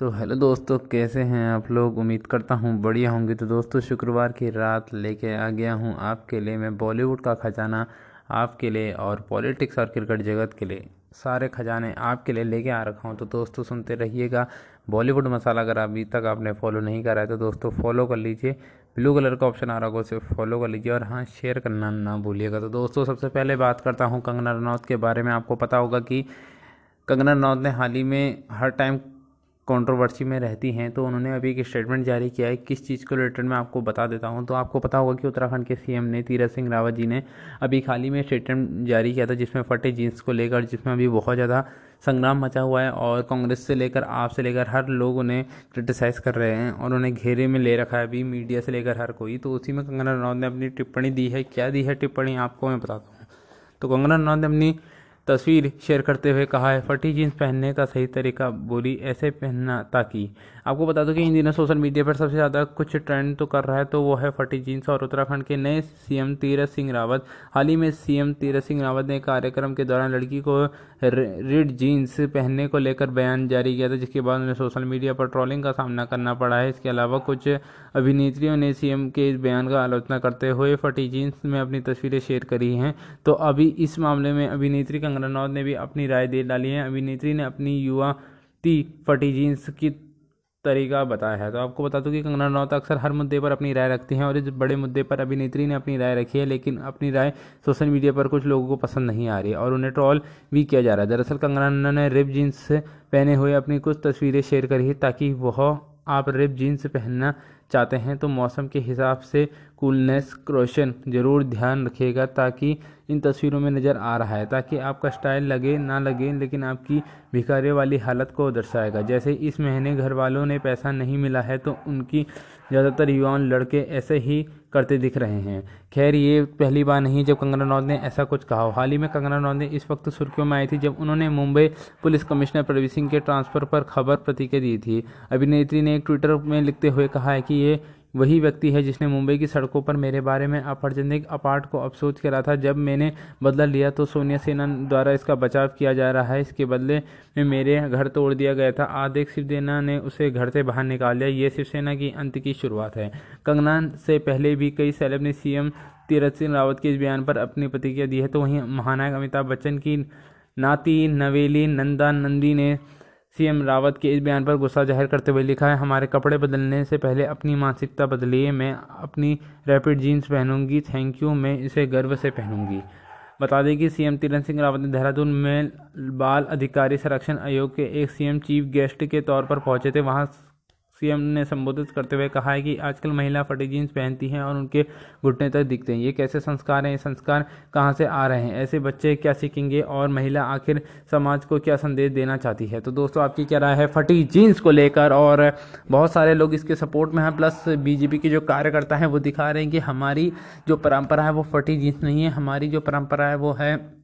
तो हेलो दोस्तों, कैसे हैं आप लोग? उम्मीद करता हूँ बढ़िया होंगे। तो दोस्तों, शुक्रवार की रात लेके आ गया हूँ आपके लिए मैं बॉलीवुड का खजाना आपके लिए और पॉलिटिक्स और क्रिकेट जगत के लिए सारे खजाने आपके लिए लेके आ रखा हूँ। तो दोस्तों, सुनते रहिएगा। बॉलीवुड मसाला अगर अभी तक आपने फॉलो नहीं करा है तो दोस्तों, फॉलो कर लीजिए। ब्लू कलर का ऑप्शन आ रहा होगा, उसे फॉलो कर लीजिए और हाँ शेयर करना ना भूलिएगा। तो दोस्तों, सबसे पहले बात करता हूँ कंगना रनौत के बारे में। आपको पता होगा कि कंगना रनौत ने हाल ही में हर टाइम कंट्रोवर्सी में रहती हैं तो उन्होंने अभी एक स्टेटमेंट जारी किया है। किस चीज़ को रिलेटेड मैं आपको बता देता हूँ। तो आपको पता होगा कि उत्तराखंड के सीएम ने तीरथ सिंह रावत जी ने अभी ही में स्टेटमेंट जारी किया था, जिसमें फटे जीन्स को लेकर, जिसमें अभी बहुत ज़्यादा संग्राम मचा हुआ है और कांग्रेस से लेकर, आप से लेकर, हर लोग उन्हें क्रिटिसाइज़ कर रहे हैं और उन्हें घेरे में ले रखा है अभी मीडिया से लेकर हर कोई। तो उसी में कंगना रनौत ने अपनी टिप्पणी दी है। क्या दी है टिप्पणी? आपको मैं बताता हूँ। तो कंगना रनौत ने अपनी तस्वीर शेयर करते हुए कहा है, फटी जीन्स पहनने का सही तरीका बोली ऐसे पहनना ताकि आपको बता दो कि इन दिनों सोशल मीडिया पर सबसे ज़्यादा कुछ ट्रेंड तो कर रहा है तो वो है फटी जीन्स और उत्तराखंड के नए सीएम तीरथ सिंह रावत। हाल ही में सीएम तीरथ सिंह रावत ने कार्यक्रम के दौरान लड़की को रिड जीन्स पहनने को लेकर बयान जारी किया था, जिसके बाद उन्हें सोशल मीडिया पर ट्रोलिंग का सामना करना पड़ा है। इसके अलावा कुछ अभिनेत्रियों ने सीएम के इस बयान का आलोचना करते हुए फटी जीन्स में अपनी तस्वीरें शेयर करी हैं। तो अभी इस मामले में अभिनेत्री कंगना रनौत ने भी अपनी राय दे डाली है। अभिनेत्री ने अपनी युवा ती फटी जीन्स की तरीका बताया है। तो आपको बता दूँ कि कंगना रनौत अक्सर हर मुद्दे पर अपनी राय रखती हैं और इस बड़े मुद्दे पर अभिनेत्री ने अपनी राय रखी है, लेकिन अपनी राय सोशल मीडिया पर कुछ लोगों को पसंद नहीं आ रही है और उन्हें ट्रॉल भी किया जा रहा है। दरअसल कंगना ने रिप जीन्स पहने हुए अपनी कुछ तस्वीरें शेयर करी ताकि वह आप रिप जीन्स पहनना चाहते हैं तो मौसम के हिसाब से कूलनेस क्रोशन ज़रूर ध्यान रखिएगा ताकि इन तस्वीरों में नज़र आ रहा है, ताकि आपका स्टाइल लगे, ना लगे, लेकिन आपकी भिखारी वाली हालत को दर्शाएगा। जैसे इस महीने घर वालों ने पैसा नहीं मिला है तो उनकी ज़्यादातर युवा लड़के ऐसे ही करते दिख रहे हैं। खैर, ये पहली बार नहीं जब कंगना रनौत ने ऐसा कुछ कहा हाल ही में कंगना रनौत ने इस वक्त सुर्खियों में आई थी जब उन्होंने मुंबई पुलिस कमिश्नर प्रवीण सिंह के ट्रांसफ़र पर खबर प्रतिक्रिया दी थी। अभिनेत्री ने एक ट्विटर में लिखते हुए कहा है कि ये वही व्यक्ति है जिसने मुंबई की सड़कों पर मेरे बारे में अपरजनिक अपार्ट को अफसोस करा था। जब मैंने बदला लिया तो सोनिया सेना द्वारा इसका बचाव किया जा रहा है। इसके बदले में मेरे घर तोड़ दिया गया था। आदेश शिवसेना ने उसे घर से बाहर निकाल लिया। ये शिवसेना की अंत की शुरुआत है। कंगना से पहले भी कई सेलेब ने सीएम तीरथ सिंह रावत के इस बयान पर अपनी प्रतिक्रिया दी है। तो वहीं महानायक अमिताभ बच्चन की नाती नवेली नंदा नंदी ने सीएम रावत के इस बयान पर गुस्सा ज़ाहिर करते हुए लिखा है, हमारे कपड़े बदलने से पहले अपनी मानसिकता बदलिए, मैं अपनी रैपिड जीन्स पहनूँगी, थैंक यू, मैं इसे गर्व से पहनूँगी। बता दें कि सीएम तीरथ सिंह रावत ने देहरादून में बाल अधिकारी संरक्षण आयोग के एक सीएम चीफ गेस्ट के तौर पर पहुँचे थे। वहाँ सीएम ने संबोधित करते हुए कहा है कि आजकल महिला फटी जीन्स पहनती हैं और उनके घुटने तक दिखते हैं। ये कैसे संस्कार हैं? ये संस्कार कहाँ से आ रहे हैं? ऐसे बच्चे क्या सीखेंगे और महिला आखिर समाज को क्या संदेश देना चाहती है? तो दोस्तों, आपकी क्या राय है फटी जीन्स को लेकर? और बहुत सारे लोग इसके सपोर्ट में हैं, प्लस बीजेपी के जो कार्यकर्ता हैं, वो दिखा रहे हैं कि हमारी जो परंपरा है वो फटी जीन्स नहीं है। हमारी जो परंपरा है वो है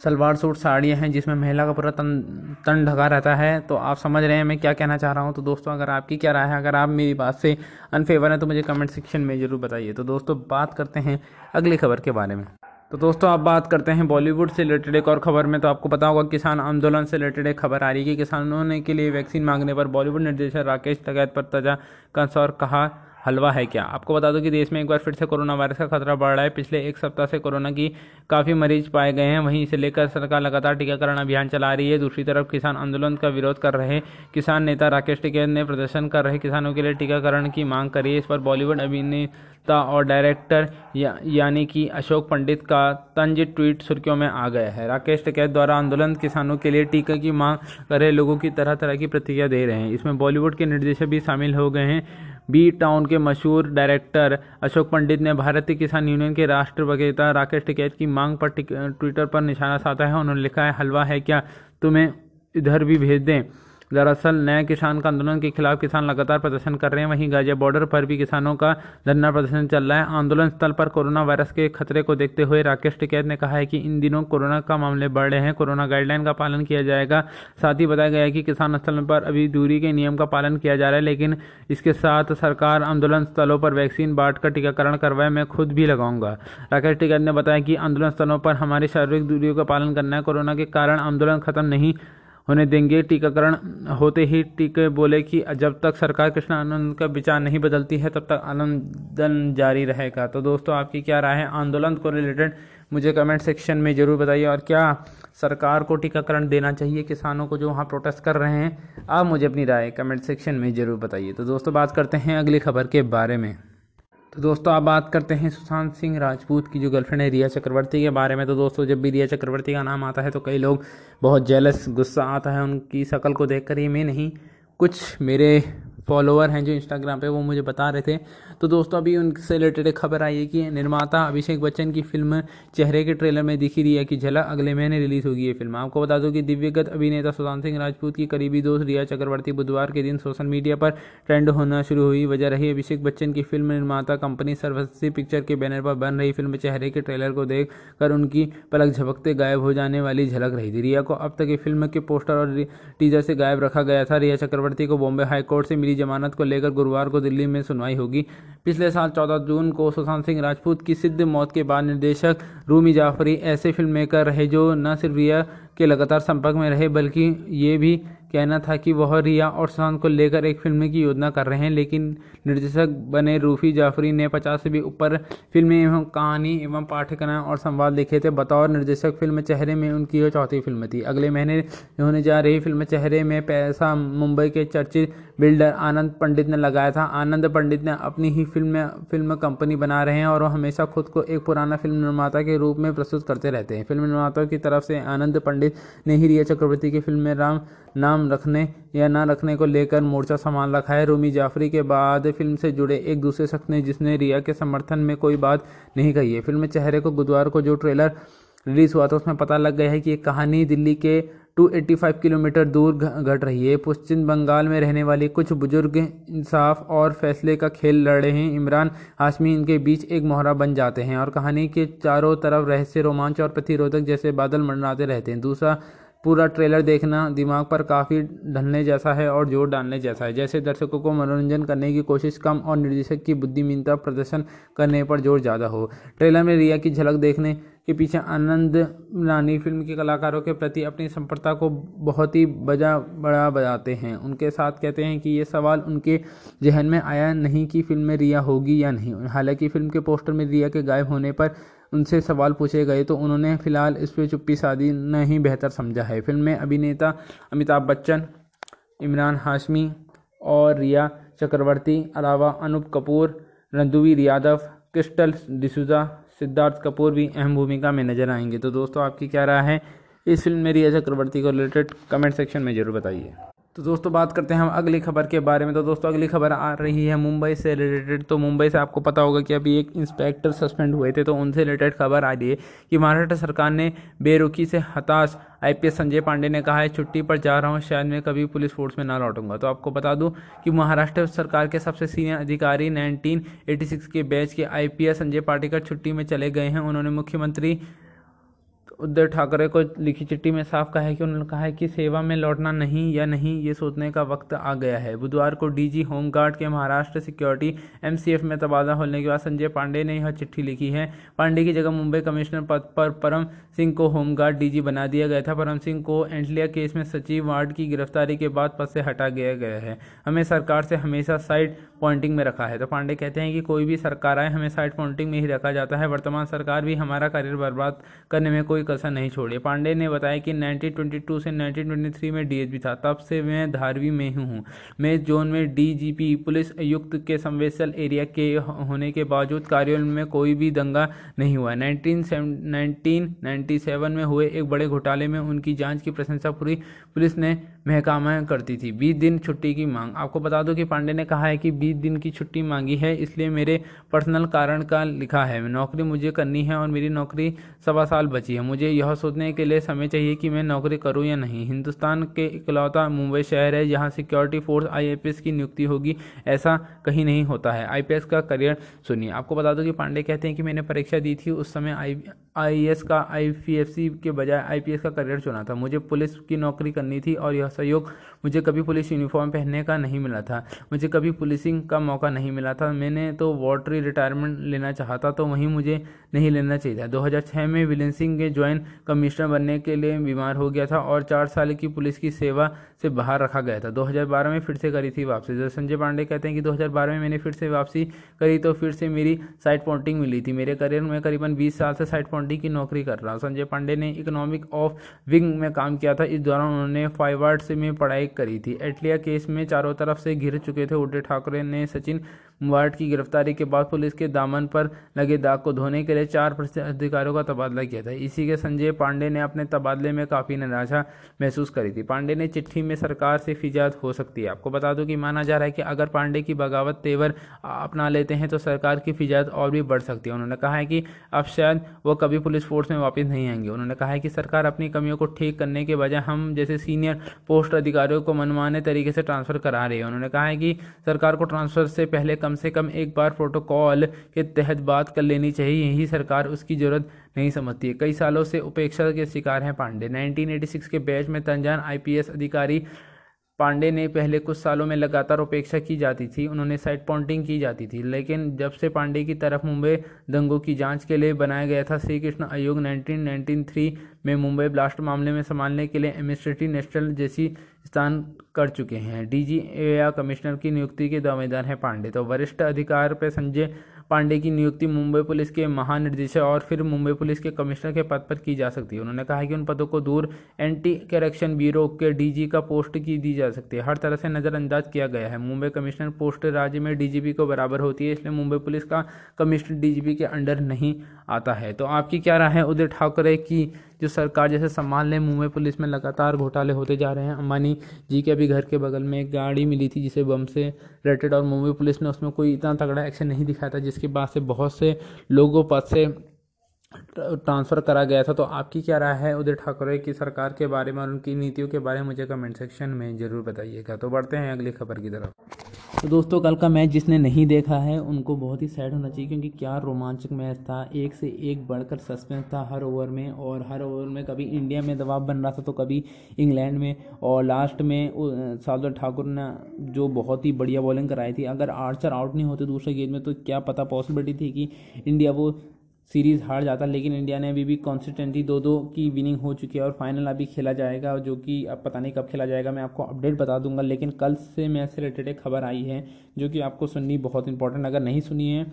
सलवार सूट साड़ियाँ हैं जिसमें महिला का पूरा तन तन ढका रहता है। तो आप समझ रहे हैं मैं क्या कहना चाह रहा हूँ। तो दोस्तों, अगर आपकी क्या राय है, अगर आप मेरी बात से अनफेवर हैं तो मुझे कमेंट सेक्शन में ज़रूर बताइए। तो दोस्तों, बात करते हैं अगली खबर के बारे में। तो दोस्तों, आप बात करते हैं बॉलीवुड से रिलेटेड एक और खबर में तो आपको पता होगा किसान आंदोलन से रिलेटेड एक खबर आ रही है कि किसानों ने के लिए वैक्सीन मांगने पर बॉलीवुड निर्देशक राकेश तगैत पर तजा कंसौर कहा हलवा है क्या? आपको बता दो कि देश में एक बार फिर से कोरोना वायरस का खतरा बढ़ रहा है। पिछले एक सप्ताह से कोरोना की काफ़ी मरीज़ पाए गए हैं। वहीं इसे लेकर सरकार लगातार टीकाकरण अभियान चला रही है। दूसरी तरफ़ किसान आंदोलन का विरोध कर रहे किसान नेता राकेश टिकैत ने प्रदर्शन कर रहे किसानों के लिए टीकाकरण की मांग करी है। इस पर बॉलीवुड अभिनेता और डायरेक्टर या, यानी कि अशोक पंडित का तंज ट्वीट सुर्खियों में आ गया है। राकेश टिकैत द्वारा आंदोलन किसानों के लिए टीके की मांग कर रहे लोगों की तरह तरह की प्रतिक्रिया दे रहे हैं। इसमें बॉलीवुड के निर्देशक भी शामिल हो गए हैं। बी टाउन के मशहूर डायरेक्टर अशोक पंडित ने भारतीय किसान यूनियन के राष्ट्र राष्ट्रपति राकेश टिकैत की मांग पर ट्विटर पर निशाना साधा है। उन्होंने लिखा है, हलवा है क्या? तुम्हें इधर भी भेज दें। दरअसल नए किसान का आंदोलन के खिलाफ किसान लगातार प्रदर्शन कर रहे हैं। वहीं गाजिया बॉर्डर पर भी किसानों का धरना प्रदर्शन चल रहा है। आंदोलन स्थल पर कोरोना वायरस के खतरे को देखते हुए राकेश टिकैत ने कहा है कि इन दिनों कोरोना का मामले बढ़ रहे हैं। कोरोना गाइडलाइन का पालन किया जाएगा। साथ ही बताया गया है कि किसान स्थल पर अभी दूरी के नियम का पालन किया जा रहा है, लेकिन इसके साथ सरकार आंदोलन स्थलों पर वैक्सीन बांट कर टीकाकरण करवाए, मैं खुद भी लगाऊँगा। राकेश टिकैत ने बताया कि आंदोलन स्थलों पर हमारी शारीरिक दूरियों का पालन करना है। कोरोना के कारण आंदोलन खत्म नहीं होने देंगे। टीकाकरण होते ही टीके बोले कि जब तक सरकार कृष्ण आनंद का विचार नहीं बदलती है, तब तक आंदोलन जारी रहेगा। तो दोस्तों, आपकी क्या राय है? आंदोलन को रिलेटेड मुझे कमेंट सेक्शन में ज़रूर बताइए। और क्या सरकार को टीकाकरण देना चाहिए किसानों को जो वहाँ प्रोटेस्ट कर रहे हैं? आप मुझे अपनी राय कमेंट सेक्शन में ज़रूर बताइए। तो दोस्तों, बात करते हैं अगली खबर के बारे में। तो दोस्तों आप बात करते हैं सुशांत सिंह राजपूत की जो गर्लफ्रेंड है रिया चक्रवर्ती के बारे में। तो दोस्तों, जब भी रिया चक्रवर्ती का नाम आता है तो कई लोग बहुत जेलस गुस्सा आता है उनकी शक्ल को देख कर ये मैं नहीं, कुछ मेरे फॉलोअर हैं जो इंस्टाग्राम पे, वो मुझे बता रहे थे। तो दोस्तों, अभी उनसे रिलेटेड एक खबर आई है कि निर्माता अभिषेक बच्चन की फ़िल्म चेहरे के ट्रेलर में दिखी रही है कि झलक अगले महीने रिलीज़ होगी ये फ़िल्म। आपको बता दूँ कि दिव्यगत अभिनेता सुशांत सिंह राजपूत की करीबी दोस्त रिया चक्रवर्ती बुधवार के दिन सोशल मीडिया पर ट्रेंड होना शुरू हुई। वजह रही, अभिषेक बच्चन की फ़िल्म निर्माता कंपनी सर्वस्वी पिक्चर के बैनर पर बन रही फ़िल्म चेहरे के ट्रेलर को देख कर उनकी पलक झपकते गायब हो जाने वाली झलक रही थी। रिया को अब तक फ़िल्म के पोस्टर और टीजर से गायब रखा गया था। रिया चक्रवर्ती को बॉम्बे हाईकोर्ट से मिली जमानत को लेकर गुरुवार को दिल्ली में सुनवाई होगी। पिछले साल 14 जून को सुशांत सिंह राजपूत की सिद्ध मौत के बाद निर्देशक रूमी जाफरी ऐसे फ़िल्म मेकर रहे जो न सिर्फ़ रिया के लगातार संपर्क में रहे, बल्कि ये भी कहना था कि वह रिया और सुशांत को लेकर एक फ़िल्म की योजना कर रहे हैं, लेकिन निर्देशक बने रूफी जाफरी ने पचास से भी ऊपर फ़िल्में एवं कहानी एवं पाठ्यक्रम और संवाद लिखे थे। बतौर निर्देशक फ़िल्म चेहरे में उनकी यह चौथी फ़िल्म थी। अगले महीने होने जा रही फ़िल्म चेहरे में पैसा मुंबई के चर्चित बिल्डर आनंद पंडित ने लगाया था। आनंद पंडित ने अपनी ही फ़िल्म फ़िल्म कंपनी बना रहे हैं और वो हमेशा खुद को एक पुराना फ़िल्म निर्माता के रूप में प्रस्तुत करते रहते हैं। फ़िल्म निर्माताओं की तरफ़ से आनंद पंडित ने ही रिया चक्रवर्ती की फ़िल्म में राम, नाम रखने या ना रखने को लेकर मोर्चा संभाल रखा है। रूमी जाफरी के बाद फ़िल्म से जुड़े एक दूसरे शख्स ने, जिसने रिया के समर्थन में कोई बात नहीं कही है। फ़िल्म चेहरे को, बुधवार को जो ट्रेलर रिलीज़ हुआ था, उसमें पता लग गया है कि एक कहानी दिल्ली के 285 किलोमीटर दूर घट रही है। पश्चिम बंगाल में रहने वाले कुछ बुज़ुर्ग इंसाफ और फैसले का खेल लड़ रहे हैं। इमरान हाशमी इनके बीच एक मोहरा बन जाते हैं और कहानी के चारों तरफ़ रहस्य, रोमांच और प्रतिरोधक जैसे बादल मंडराते रहते हैं। दूसरा पूरा ट्रेलर देखना दिमाग पर काफ़ी ढलने जैसा है और ज़ोर डालने जैसा है। जैसे दर्शकों को मनोरंजन करने की कोशिश कम और निर्देशक की बुद्धिमीनता प्रदर्शन करने पर ज़ोर ज़्यादा हो। ट्रेलर में रिया की झलक देखने के पीछे आनंद रानी फ़िल्म के कलाकारों के प्रति अपनी संप्रता को बहुत ही बजा बड़ा बजाते हैं। उनके साथ कहते हैं कि ये सवाल उनके जहन में आया नहीं कि फ़िल्म में रिया होगी या नहीं। हालाँकि फ़िल्म के पोस्टर में रिया के गायब होने पर उनसे सवाल पूछे गए तो उन्होंने फ़िलहाल इस पर चुप्पी साधी न ही बेहतर समझा है। फ़िल्म में अभिनेता अमिताभ बच्चन, इमरान हाशमी और रिया चक्रवर्ती, अलावा अनूप कपूर रणधुवीर यादव, क्रिस्टल डिसूजा, सिद्धार्थ कपूर भी अहम भूमिका में नज़र आएँगे। तो दोस्तों, आपकी क्या राय है? इस फ़िल्म में रिया चक्रवर्ती को रिलेटेड कमेंट सेक्शन में ज़रूर बताइए। तो दोस्तों, बात करते हैं हम अगली खबर के बारे में। तो दोस्तों, अगली खबर आ रही है मुंबई से रिलेटेड। तो मुंबई से आपको पता होगा कि अभी एक इंस्पेक्टर सस्पेंड हुए थे तो उनसे रिलेटेड खबर आ रही है कि महाराष्ट्र सरकार ने बेरुखी से हताश आईपीएस संजय पांडे ने कहा है, छुट्टी पर जा रहा हूँ, शायद मैं कभी पुलिस फोर्स में ना लौटूँगा। तो आपको बता दूँ कि महाराष्ट्र सरकार के सबसे सीनियर अधिकारी 1986 के बैच के आईपीएस संजय पाटेकर छुट्टी में चले गए हैं। उन्होंने मुख्यमंत्री उद्धव ठाकरे को लिखी चिट्ठी में साफ़ कहा है कि उन्होंने कहा है कि सेवा में लौटना नहीं या नहीं, ये सोचने का वक्त आ गया है। बुधवार को डीजी होमगार्ड के महाराष्ट्र सिक्योरिटी एमसीएफ में तबादला होने के बाद संजय पांडे ने यह चिट्ठी लिखी है। पांडे की जगह मुंबई कमिश्नर पद पर परम सिंह को होमगार्ड डीजी बना दिया गया था। परम सिंह को एंटलिया केस में सचिव वार्ड की गिरफ्तारी के बाद पद से हटा गया गया है। हमें सरकार से हमेशा साइड पॉइंटिंग में रखा है। तो पांडे कहते हैं कि कोई भी सरकार आए, हमें साइड पॉइंटिंग में ही रखा जाता है। वर्तमान सरकार भी हमारा करियर बर्बाद करने में कोई कसर नहीं छोड़ी। पांडे ने बताया कि 1922 से 1923 में डीएसपी था। तब से मैं धारवी में ही हूँ। मैं जोन में डीजीपी, पुलिस आयुक्त के संवेदनशील एरिया के होने के बावजूद कार्यालय में कोई भी दंगा नहीं हुआ। नाइनटीन सेवन में हुए एक बड़े घोटाले में उनकी जाँच की प्रशंसा पूरी पुलिस ने महकामा करती थी। बीस दिन छुट्टी की मांग। आपको बता दो कि पांडे ने कहा है कि बीस दिन की छुट्टी मांगी है, इसलिए मेरे पर्सनल कारण का लिखा है। नौकरी मुझे करनी है और मेरी नौकरी सवा साल बची है। मुझे यह सोचने के लिए समय चाहिए कि मैं नौकरी करूँ या नहीं। हिंदुस्तान के इकलौता मुंबई शहर है, जहाँ सिक्योरिटी फोर्स आईएपीएस की नियुक्ति होगी, ऐसा कहीं नहीं होता है। आईपीएस का करियर सुनिए। आपको बता दो कि पांडे कहते हैं कि मैंने परीक्षा दी थी, उस समय आई आईएएस का आईपीएफसी के बजाय आईपीएस का करियर चुना था। मुझे पुलिस की नौकरी करनी थी और यह सहयोग मुझे कभी पुलिस यूनिफॉर्म पहनने का नहीं मिला था। मुझे कभी पुलिसिंग का मौका नहीं मिला था। मैंने तो वॉटरी रिटायरमेंट लेना चाहता तो वहीं मुझे नहीं लेना चाहिए था। 2006 में विलियन सिंह के ज्वाइंट कमिश्नर बनने के लिए बीमार हो गया था और चार साल की पुलिस की सेवा से बाहर रखा गया था। 2012 में फिर से करी थी वापसी। जब संजय पांडे कहते हैं कि 2012 में मैंने फिर से वापसी करी तो फिर से मेरी साइड पॉइंटिंग मिली थी। मेरे करियर में करीबन 20 साल से साइड पॉइंटिंग की नौकरी कर रहा। हूँ संजय पांडे ने इकोनॉमिक ऑफ़ विंग में काम किया था। इस दौरान उन्होंने फाइवर्ड में पढ़ाई करी थी। एटलिया केस में चारों तरफ़ से घिर चुके थे। उदय ठाकरे ने सचिन वार्ड की गिरफ्तारी के बाद पुलिस के दामन पर लगे दाग को धोने के लिए चार अधिकारियों का तबादला किया था। इसी के संजय पांडे ने अपने तबादले में काफ़ी निराशा महसूस करी थी। पांडे ने चिट्ठी में सरकार से फिजात हो सकती है। आपको बता दूँ कि माना जा रहा है कि अगर पांडे की बगावत तेवर अपना लेते हैं तो सरकार की फिजात और भी बढ़ सकती है। उन्होंने कहा है कि अब शायद वो कभी पुलिस फोर्स में वापस नहीं आएँगे। उन्होंने कहा है कि सरकार अपनी कमियों को ठीक करने के बजाय हम जैसे सीनियर पोस्ट अधिकारियों को मनमाने तरीके से ट्रांसफ़र करा रही है। उन्होंने कहा है कि सरकार को ट्रांसफ़र से पहले कम से कम एक बार प्रोटोकॉल के तहत बात कर लेनी चाहिए। यही सरकार उसकी ज़रूरत नहीं समझती है। कई सालों से उपेक्षा के शिकार हैं पांडे। 1986 के बैच में तंजान आईपीएस अधिकारी पांडे ने पहले कुछ सालों में लगातार उपेक्षा की जाती थी। उन्होंने साइड पॉइंटिंग की जाती थी। लेकिन जब से पांडे की तरफ़ मुंबई दंगों की जाँच के लिए बनाया गया था श्री कृष्ण आयोग 1993 में मुंबई ब्लास्ट मामले में संभालने के लिए एडमिनिस्ट्रेटिव नेशनल जैसी स्थान कर चुके हैं। डीजी या कमिश्नर की नियुक्ति के दावेदार हैं पांडे। तो वरिष्ठ अधिकार पर संजय पांडे की नियुक्ति मुंबई पुलिस के महानिर्देशक और फिर मुंबई पुलिस के कमिश्नर के पद पर की जा सकती है। उन्होंने कहा कि उन पदों को दूर एंटी करेक्शन ब्यूरो के डीजी का पोस्ट की दी जा सकती है। हर तरह से नज़रअंदाज किया गया है। मुंबई कमिश्नर पोस्ट राज्य में डीजीपी को बराबर होती है, इसलिए मुंबई पुलिस का कमिश्नर डीजीपी के अंडर नहीं आता है। तो आपकी क्या राय है उदय ठाकरे की जो सरकार जैसे सम्मान लें मुंबई पुलिस में लगातार घोटाले होते जा रहे हैं। अंबानी जी के अभी घर के बगल में एक गाड़ी मिली थी जिसे बम से रिलेटेड और मुंबई पुलिस ने उसमें कोई इतना तगड़ा एक्शन नहीं दिखाया था, जिसके बाद से बहुत से लोगों पद से ट्रांसफ़र करा गया था तो आपकी क्या राय है उदय ठाकरे की सरकार के बारे में और उनकी नीतियों के बारे में मुझे कमेंट सेक्शन में ज़रूर बताइएगा। तो बढ़ते हैं अगली खबर की तरफ़। तो दोस्तों, कल का मैच जिसने नहीं देखा है, उनको बहुत ही सैड होना चाहिए क्योंकि क्या रोमांचक मैच था। एक से एक बढ़कर सस्पेंस था हर ओवर में और हर ओवर में कभी इंडिया में दबाव बन रहा था तो कभी इंग्लैंड में और लास्ट में साउदर ठाकुर ने जो बहुत ही बढ़िया बॉलिंग कराई थी। अगर आर्चर आउट नहीं होते दूसरे गेंद में तो क्या पता पॉसिबिलिटी थी कि इंडिया वो सीरीज़ हार जाता लेकिन इंडिया ने अभी भी कॉन्सिस्टेंटली दो दो की विनिंग हो चुकी है और फाइनल अभी खेला जाएगा, जो कि अब पता नहीं कब खेला जाएगा, मैं आपको अपडेट बता दूँगा, लेकिन कल से मैच से रिलेटेड एक खबर आई है, जो कि आपको सुननी बहुत इंपॉर्टेंट अगर नहीं सुनी है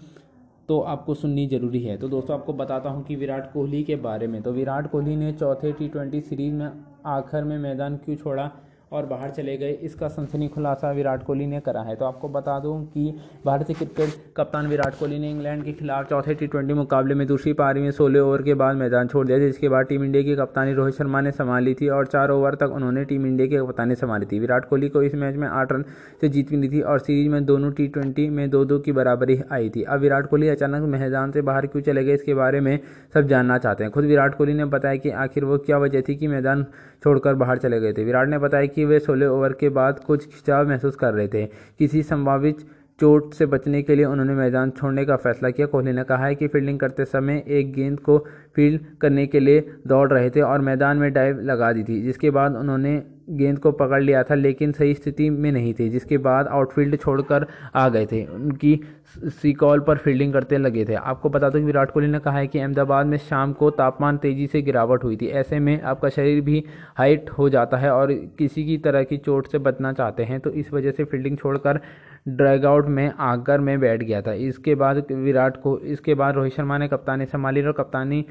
तो आपको सुननी ज़रूरी है। तो दोस्तों, आपको बताता हूँ कि विराट कोहली के बारे में। तो विराट कोहली ने चौथे टी ट्वेंटी सीरीज़ में आखिर में मैदान क्यों छोड़ा? और बाहर चले गए। इसका सनसनी खुलासा विराट कोहली ने करा है। तो आपको बता दूँ कि भारतीय क्रिकेट कप्तान विराट कोहली ने इंग्लैंड के खिलाफ चौथे टी ट्वेंटी मुकाबले में दूसरी पारी में सोलह ओवर के बाद मैदान छोड़ दिया, जिसके बाद टीम इंडिया की कप्तानी रोहित शर्मा ने संभाली थी और चार ओवर तक उन्होंने टीम इंडिया की कप्तानी संभाली थी। विराट कोहली को इस मैच में आठ रन से जीत मिली थी और सीरीज़ में दोनों टी में दो दो की बराबरी आई थी। अब विराट कोहली अचानक मैदान से बाहर क्यों चले गए, इसके बारे में सब जानना चाहते हैं। खुद विराट कोहली ने बताया कि आखिर वो क्या वजह थी कि मैदान छोड़कर बाहर चले गए थे। विराट ने बताया कि वे सोलह ओवर के बाद कुछ खिंचाव महसूस कर रहे थे। किसी संभावित चोट से बचने के लिए उन्होंने मैदान छोड़ने का फैसला किया। कोहली ने कहा है कि फील्डिंग करते समय एक गेंद को फ़ील्ड करने के लिए दौड़ रहे थे और मैदान में डाइव लगा दी थी, जिसके बाद उन्होंने गेंद को पकड़ लिया था, लेकिन सही स्थिति में नहीं थे, जिसके बाद आउटफील्ड छोड़कर आ गए थे। उनकी सी कॉल पर फील्डिंग करते लगे थे। आपको बता दो कि विराट कोहली ने कहा है कि अहमदाबाद में शाम को तापमान तेज़ी से गिरावट हुई थी। ऐसे में आपका शरीर भी हाइट हो जाता है और किसी की तरह की चोट से बचना चाहते हैं तो इस वजह से फील्डिंग छोड़कर ड्रैग आउट में आकर मैं बैठ गया था। इसके बाद विराट को, इसके बाद रोहित शर्मा ने कप्तानी संभाली और कप्तानी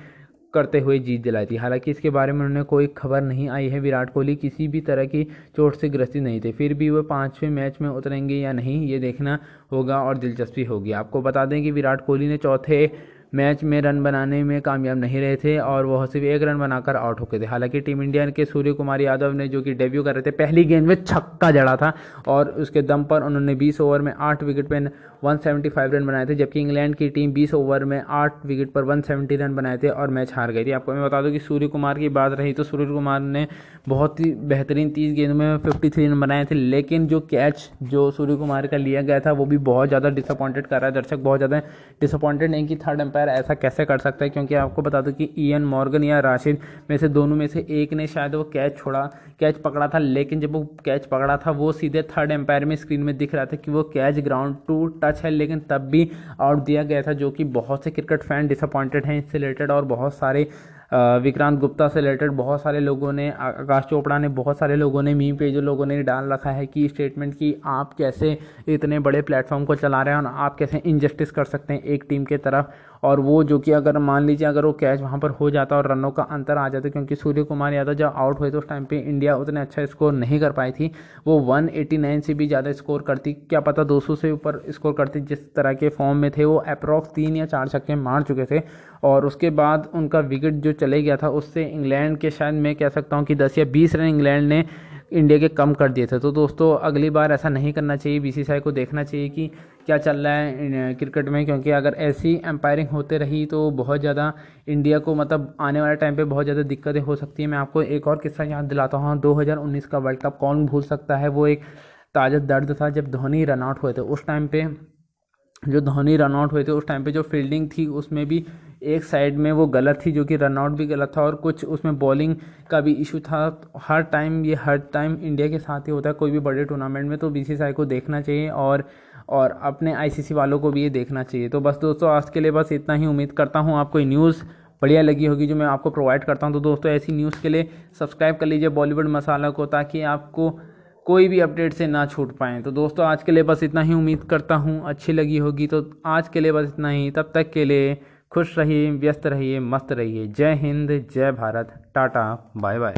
करते हुए जीत दिलाई थी। हालाँकि इसके बारे में उन्होंने कोई खबर नहीं आई है। विराट कोहली किसी भी तरह की चोट से ग्रसित नहीं थे। फिर भी वो पाँचवें मैच में उतरेंगे या नहीं, ये देखना होगा और दिलचस्पी होगी। आपको बता दें कि विराट कोहली ने चौथे मैच में रन बनाने में कामयाब नहीं रहे थे और वह सिर्फ़ एक रन बनाकर आउट हो गए थे। हालाँकि टीम इंडिया के सूर्य कुमार यादव ने जो कि डेब्यू कर रहे थे, पहली गेंद में छक्का जड़ा था और उसके दम पर उन्होंने 20 ओवर में आठ विकेट पे 175 रन बनाए थे, जबकि इंग्लैंड की टीम 20 ओवर में 8 विकेट पर 170 रन बनाए थे और मैच हार गई थी। आपको मैं बता दूँ कि सूर्य कुमार की बात रही तो सूर्य कुमार ने बहुत ही बेहतरीन तीस गेंदों में 53 रन बनाए थे, लेकिन जो कैच जो सूर्य कुमार का लिया गया था, वो भी बहुत ज़्यादा डिसअपॉइंटेड कर रहा है। दर्शक बहुत ज़्यादा डिसअपॉइंटेड नहीं कि थर्ड एम्पायर ऐसा कैसे कर सकता है, क्योंकि आपको बता दूँ कि ईएन मॉर्गन या राशिद में से दोनों में से एक ने शायद वो कैच छोड़ा कैच पकड़ा था, लेकिन जब वो कैच पकड़ा था, वो सीधे थर्ड एम्पायर में स्क्रीन में दिख रहा था कि वो कैच ग्राउंड टू टच है, लेकिन तब भी आउट दिया गया था, जो कि बहुत से क्रिकेट फ़ैन डिसअपॉइंटेड हैं इससे रिलेटेड और बहुत सारे विक्रांत गुप्ता से रिलेटेड बहुत सारे लोगों ने आकाश चोपड़ा ने, बहुत सारे लोगों ने मीम पेज लोगों ने डाल रखा है कि स्टेटमेंट कि आप कैसे इतने बड़े प्लेटफॉर्म को चला रहे हैं और आप कैसे इनजस्टिस कर सकते हैं एक टीम के तरफ़। और वो जो कि अगर मान लीजिए अगर वो कैच वहाँ पर हो जाता और रनों का अंतर आ जाता, क्योंकि सूर्य कुमार यादव जब आउट हुए तो उस टाइम पे इंडिया उतने अच्छा स्कोर नहीं कर पाई थी। वो 189 से भी ज़्यादा स्कोर करती, क्या पता 200 से ऊपर स्कोर करती, जिस तरह के फॉर्म में थे, वो अप्रॉक्स तीन या चार छक्के मार चुके थे। और उसके बाद उनका विकेट जो चले गया था, उससे इंग्लैंड के शायद मैं कह सकता हूँ कि दस या बीस रन इंग्लैंड ने इंडिया के कम कर दिए थे। तो दोस्तों, अगली बार ऐसा नहीं करना चाहिए बीसीसीआई को देखना चाहिए कि क्या चल रहा है क्रिकेट में? क्योंकि अगर ऐसी एम्पायरिंग होते रही तो बहुत ज़्यादा इंडिया को मतलब आने वाले टाइम पे बहुत ज़्यादा दिक्कतें हो सकती हैं। मैं आपको एक और किस्सा याद दिलाता हूँ। 2019 का वर्ल्ड कप कौन भूल सकता है? वो एक ताज़ा दर्द था जब धोनी रन आउट हुए थे। उस टाइम पे जो धोनी रन आउट हुए थे, उस टाइम पे जो फील्डिंग थी, उसमें भी एक साइड में वो गलत थी, जो कि रन आउट भी गलत था और कुछ उसमें बॉलिंग का भी इशू था। हर टाइम ये, हर टाइम इंडिया के साथ ही होता है, कोई भी बड़े टूर्नामेंट में तो बीसीसीआई को देखना चाहिए और और अपने आईसीसी वालों को भी ये देखना चाहिए। तो बस दोस्तों, आज के लिए बस इतना ही। उम्मीद करता हूँ आपको न्यूज़ बढ़िया लगी होगी, जो मैं आपको प्रोवाइड करता हूँ। तो दोस्तों, ऐसी न्यूज़ के लिए सब्सक्राइब कर लीजिए बॉलीवुड मसाला को, ताकि आपको कोई भी अपडेट से ना छूट पाएँ। तो दोस्तों, आज के लिए बस इतना ही। उम्मीद करता हूँ अच्छी लगी होगी। तो आज के लिए बस इतना ही। तब तक के लिए खुश रहिए, व्यस्त रहिए, मस्त रहिए। जय हिंद, जय भारत। Tata, bye bye.